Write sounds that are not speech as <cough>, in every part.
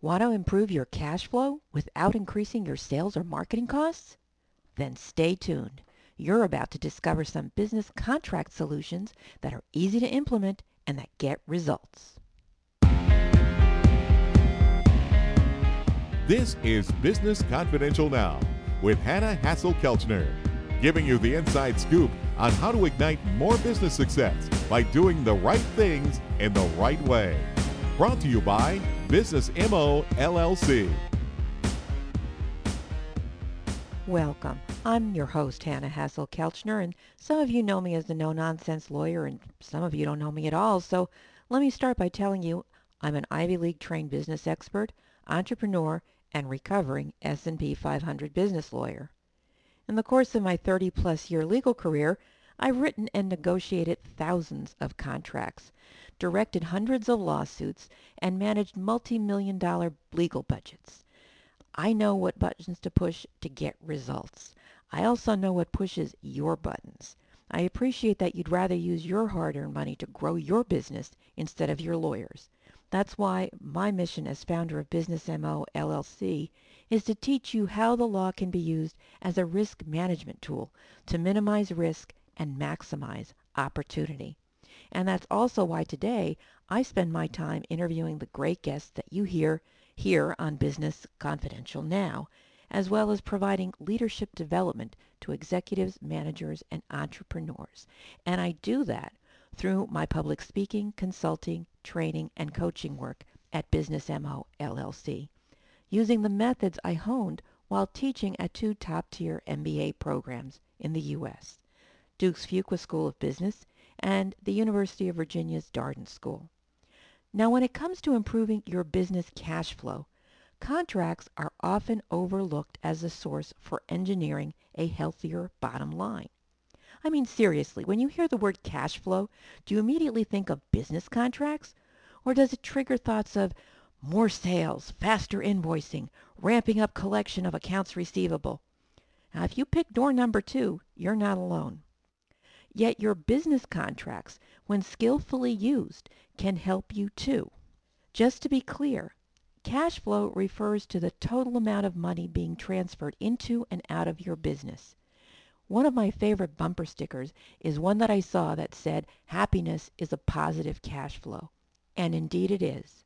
Want to improve your cash flow without increasing your sales or marketing costs? Then stay tuned. You're about to discover some business contract solutions that are easy to implement and that get results. This is Business Confidential Now with Hanna Hasl-Kelchner, giving you the inside scoop on how to ignite more business success by doing the right things in the right way. Brought to you by Business MO LLC. Welcome. I'm your host, Hanna Hasl-Kelchner, and some of you know me as the no nonsense lawyer, and some of you don't know me at all. So let me start by telling you I'm an Ivy League trained business expert, entrepreneur, and recovering S&P 500 business lawyer. In the course of my 30 plus year legal career, I've written and negotiated thousands of contracts, directed hundreds of lawsuits, and managed multi-million dollar legal budgets. I know what buttons to push to get results. I also know what pushes your buttons. I appreciate that you'd rather use your hard-earned money to grow your business instead of your lawyers. That's why my mission as founder of Business MO LLC is to teach you how the law can be used as a risk management tool to minimize risk and maximize opportunity. And that's also why today I spend my time interviewing the great guests that you hear here on Business Confidential Now, as well as providing leadership development to executives, managers, and entrepreneurs. And I do that through my public speaking, consulting, training, and coaching work at Business MO LLC, using the methods I honed while teaching at two top-tier MBA programs in the U.S. Duke's Fuqua School of Business, and the University of Virginia's Darden School. Now, when it comes to improving your business cash flow, contracts are often overlooked as a source for engineering a healthier bottom line. I mean, seriously, when you hear the word cash flow, do you immediately think of business contracts? Or does it trigger thoughts of more sales, faster invoicing, ramping up collection of accounts receivable? Now, if you pick door number two, you're not alone. Yet your business contracts, when skillfully used, can help you too. Just to be clear, cash flow refers to the total amount of money being transferred into and out of your business. One of my favorite bumper stickers is one that I saw that said, happiness is a positive cash flow. And indeed it is.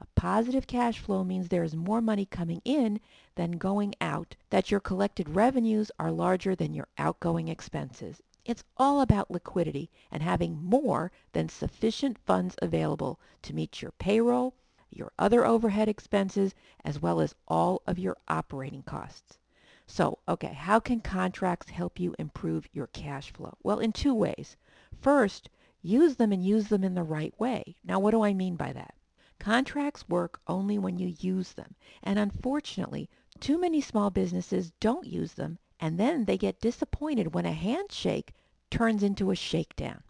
A positive cash flow means there is more money coming in than going out, that your collected revenues are larger than your outgoing expenses. It's all about liquidity and having more than sufficient funds available to meet your payroll, your other overhead expenses, as well as all of your operating costs. So, okay, how can contracts help you improve your cash flow? Well, in two ways. First, use them and use them in the right way. Now, what do I mean by that? Contracts work only when you use them. And unfortunately, too many small businesses don't use them and then they get disappointed when a handshake turns into a shakedown.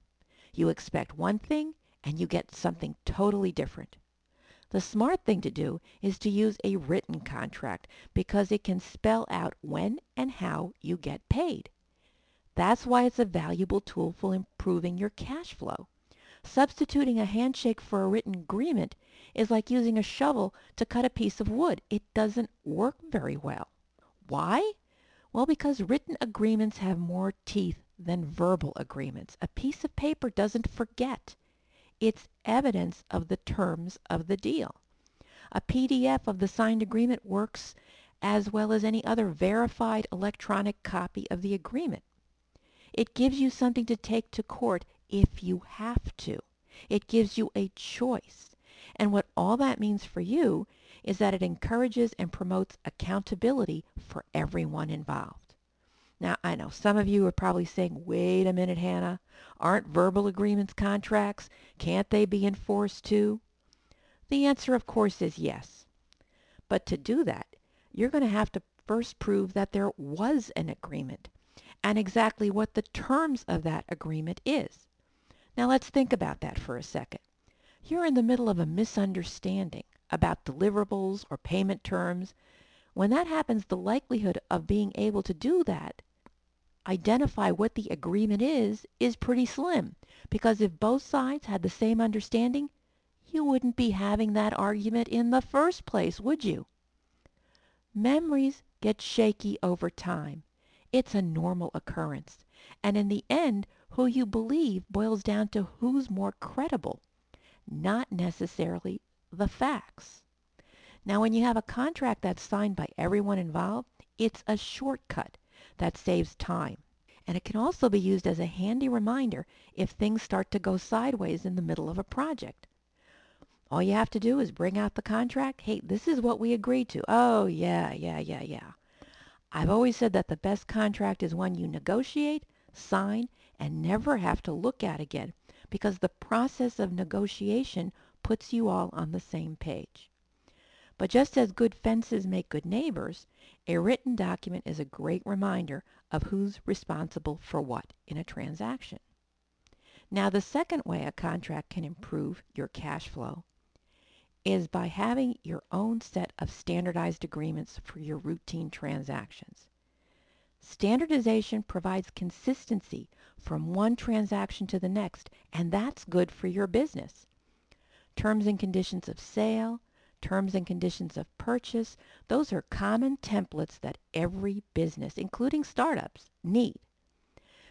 You expect one thing and you get something totally different. The smart thing to do is to use a written contract because it can spell out when and how you get paid. That's why it's a valuable tool for improving your cash flow. Substituting a handshake for a written agreement is like using a shovel to cut a piece of wood. It doesn't work very well. Why? Well, because written agreements have more teeth than verbal agreements. A piece of paper doesn't forget. It's evidence of the terms of the deal. A PDF of the signed agreement works as well as any other verified electronic copy of the agreement. It gives you something to take to court if you have to. It gives you a choice. And what all that means for you is that it encourages and promotes accountability for everyone involved. Now, I know some of you are probably saying, wait a minute, Hannah, aren't verbal agreements contracts? Can't they be enforced too? The answer, of course, is yes. But to do that, you're going to have to first prove that there was an agreement and exactly what the terms of that agreement is. Now let's think about that for a second. You're in the middle of a misunderstanding about deliverables or payment terms, when that happens, the likelihood of being able to do that, identify what the agreement is, is pretty slim. Because if both sides had the same understanding, you wouldn't be having that argument in the first place, would you? Memories get shaky over time. It's a normal occurrence. And in the end, who you believe boils down to who's more credible, not necessarily the facts. Now, when you have a contract that's signed by everyone involved, it's a shortcut that saves time. And it can also be used as a handy reminder if things start to go sideways in the middle of a project. All you have to do is bring out the contract. Hey, this is what we agreed to. Oh, yeah, yeah, yeah, yeah. I've always said that the best contract is one you negotiate, sign, and never have to look at again because the process of negotiation puts you all on the same page. But just as good fences make good neighbors, a written document is a great reminder of who's responsible for what in a transaction. Now, the second way a contract can improve your cash flow is by having your own set of standardized agreements for your routine transactions. Standardization provides consistency from one transaction to the next, and that's good for your business. Terms and conditions of sale, terms and conditions of purchase, those are common templates that every business, including startups, need.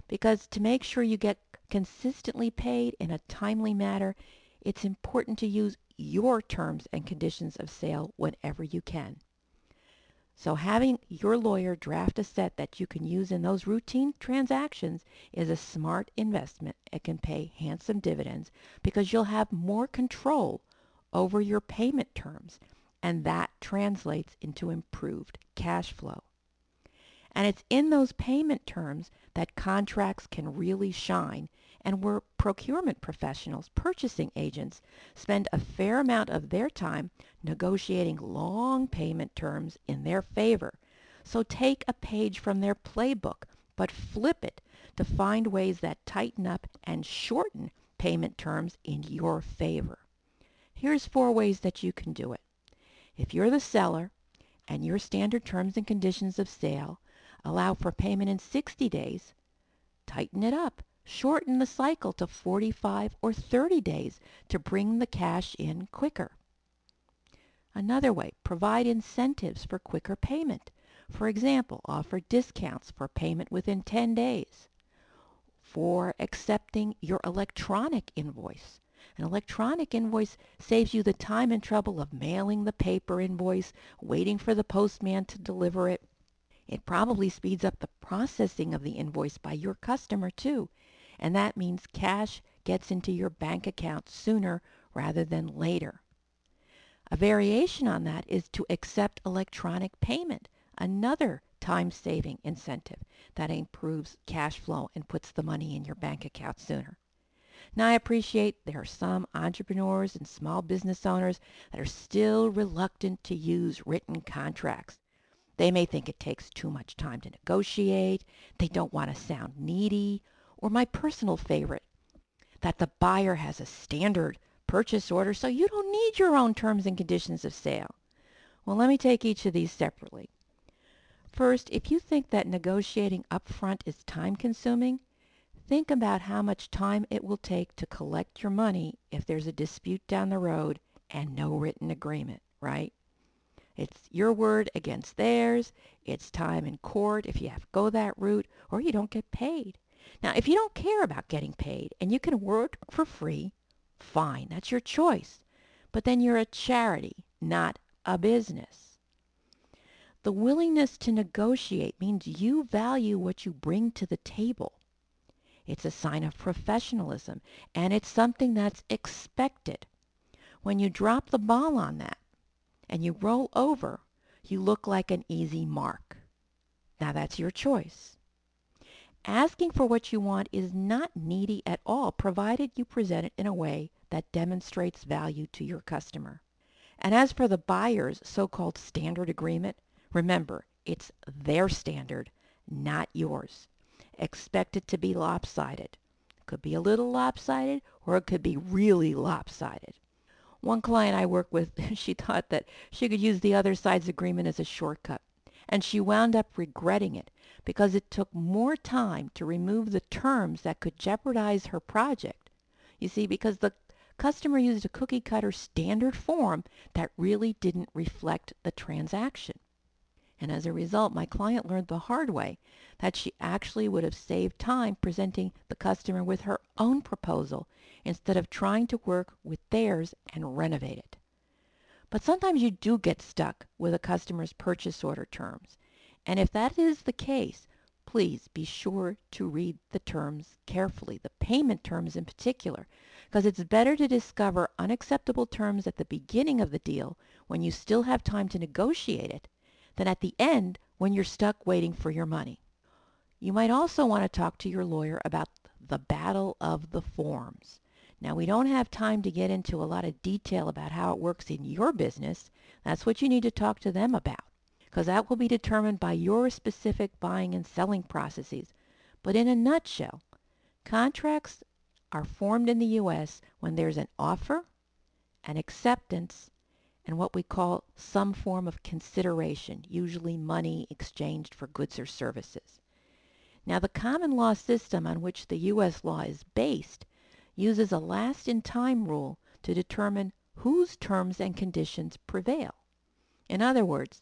Because to make sure you get consistently paid in a timely manner, it's important to use your terms and conditions of sale whenever you can. So having your lawyer draft a set that you can use in those routine transactions is a smart investment. It can pay handsome dividends because you'll have more control over your payment terms and that translates into improved cash flow. And it's in those payment terms that contracts can really shine and where procurement professionals, purchasing agents, spend a fair amount of their time negotiating long payment terms in their favor. So take a page from their playbook, but flip it to find ways that tighten up and shorten payment terms in your favor. Here's four ways that you can do it. If you're the seller and your standard terms and conditions of sale allow for payment in 60 days, tighten it up shorten the cycle to 45 or 30 days to bring the cash in quicker. Another way, provide incentives for quicker payment. For example, offer discounts for payment within 10 days. For accepting your electronic invoice. An electronic invoice saves you the time and trouble of mailing the paper invoice, waiting for the postman to deliver it. It probably speeds up the processing of the invoice by your customer too, and that means cash gets into your bank account sooner rather than later. A variation on that is to accept electronic payment, another time-saving incentive that improves cash flow and puts the money in your bank account sooner. Now, I appreciate there are some entrepreneurs and small business owners that are still reluctant to use written contracts. They may think it takes too much time to negotiate, they don't want to sound needy, or my personal favorite, that the buyer has a standard purchase order so you don't need your own terms and conditions of sale. Well, let me take each of these separately. First, if you think that negotiating upfront is time consuming, think about how much time it will take to collect your money if there's a dispute down the road and no written agreement, right? It's your word against theirs. It's time in court if you have to go that route or you don't get paid. Now, if you don't care about getting paid and you can work for free, fine, that's your choice. But then you're a charity, not a business. The willingness to negotiate means you value what you bring to the table. It's a sign of professionalism, and it's something that's expected. When you drop the ball on that and you roll over, you look like an easy mark. Now that's your choice. Asking for what you want is not needy at all, provided you present it in a way that demonstrates value to your customer. And as for the buyer's so-called standard agreement, remember, it's their standard, not yours. Expect it to be lopsided. It could be a little lopsided or it could be really lopsided. One client I work with, <laughs> she thought that she could use the other side's agreement as a shortcut, and she wound up regretting it because it took more time to remove the terms that could jeopardize her project. You see, because the customer used a cookie cutter standard form that really didn't reflect the transaction. And as a result, my client learned the hard way that she actually would have saved time presenting the customer with her own proposal instead of trying to work with theirs and renovate it. But sometimes you do get stuck with a customer's purchase order terms. And if that is the case, please be sure to read the terms carefully, the payment terms in particular, because it's better to discover unacceptable terms at the beginning of the deal when you still have time to negotiate it than at the end when you're stuck waiting for your money. You might also want to talk to your lawyer about the battle of the forms. Now, we don't have time to get into a lot of detail about how it works in your business. That's what you need to talk to them about because that will be determined by your specific buying and selling processes. But in a nutshell, contracts are formed in the U.S. when there's an offer, an acceptance, and what we call some form of consideration, usually money exchanged for goods or services. Now, the common law system on which the U.S. law is based uses a last in time rule to determine whose terms and conditions prevail. In other words,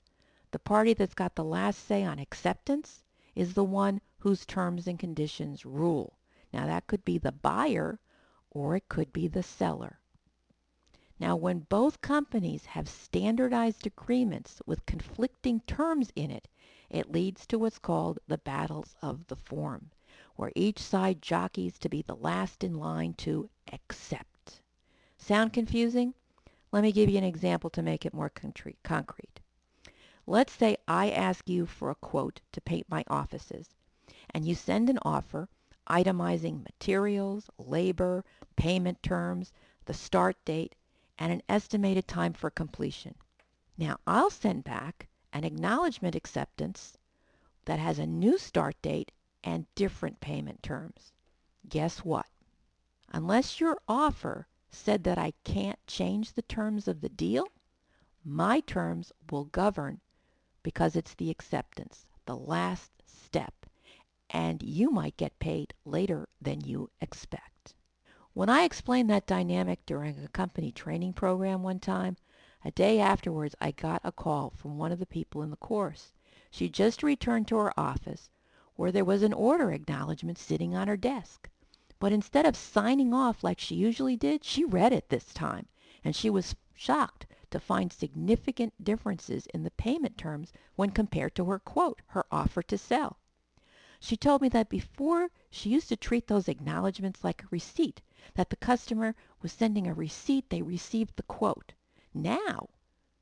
the party that's got the last say on acceptance is the one whose terms and conditions rule. Now, that could be the buyer or it could be the seller. Now, when both companies have standardized agreements with conflicting terms in it, it leads to what's called the battles of the form, where each side jockeys to be the last in line to accept. Sound confusing? Let me give you an example to make it more concrete. Let's say I ask you for a quote to paint my offices, and you send an offer itemizing materials, labor, payment terms, the start date, and an estimated time for completion. Now I'll send back an acknowledgement acceptance that has a new start date and different payment terms. Guess what? Unless your offer said that I can't change the terms of the deal, my terms will govern because it's the acceptance, the last step, and you might get paid later than you expect. When I explained that dynamic during a company training program one time, a day afterwards, I got a call from one of the people in the course. She just returned to her office where there was an order acknowledgement sitting on her desk. But instead of signing off like she usually did, she read it this time, and she was shocked to find significant differences in the payment terms when compared to her quote, her offer to sell. She told me that before she used to treat those acknowledgments like a receipt, that the customer was sending a receipt they received the quote. Now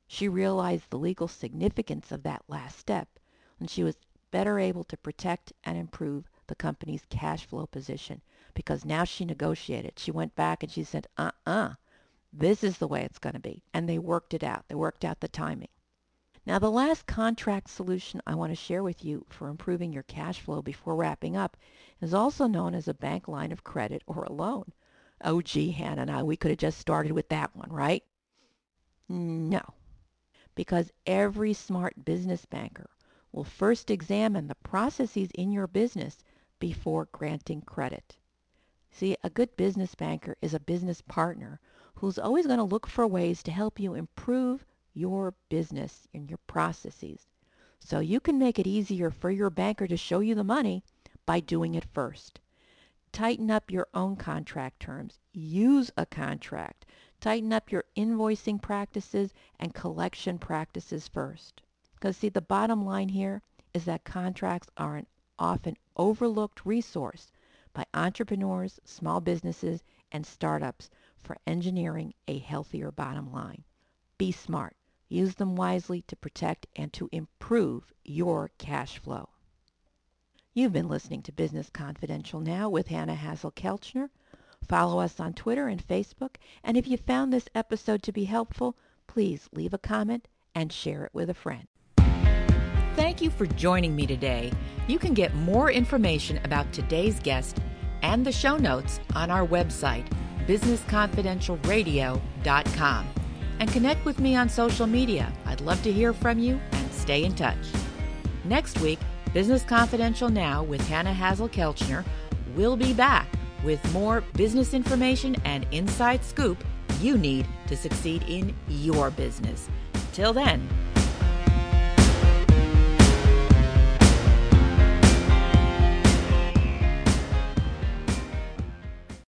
she realized the legal significance of that last step, and she was better able to protect and improve the company's cash flow position because now she negotiated. She went back and she said, uh-uh, this is the way it's going to be. And they worked it out. They worked out the timing. Now, the last contract solution I want to share with you for improving your cash flow before wrapping up is also known as a bank line of credit or a loan. Oh, gee, Hannah, and I, we could have just started with that one, right? No, because every smart business banker will first examine the processes in your business before granting credit. See, a good business banker is a business partner who's always going to look for ways to help you improve your business and your processes. So you can make it easier for your banker to show you the money by doing it first. Tighten up your own contract terms. Use a contract. Tighten up your invoicing practices and collection practices first. Because see, the bottom line here is that contracts are an often overlooked resource by entrepreneurs, small businesses, and startups for engineering a healthier bottom line. Be smart. Use them wisely to protect and to improve your cash flow. You've been listening to Business Confidential Now with Hanna Hasl-Kelchner. Follow us on Twitter and Facebook. And if you found this episode to be helpful, please leave a comment and share it with a friend. Thank you for joining me today. You can get more information about today's guest and the show notes on our website, businessconfidentialradio.com. And connect with me on social media. I'd love to hear from you and stay in touch. Next week, Business Confidential Now with Hanna Hasl-Kelchner will be back with more business information and inside scoop you need to succeed in your business. Till then,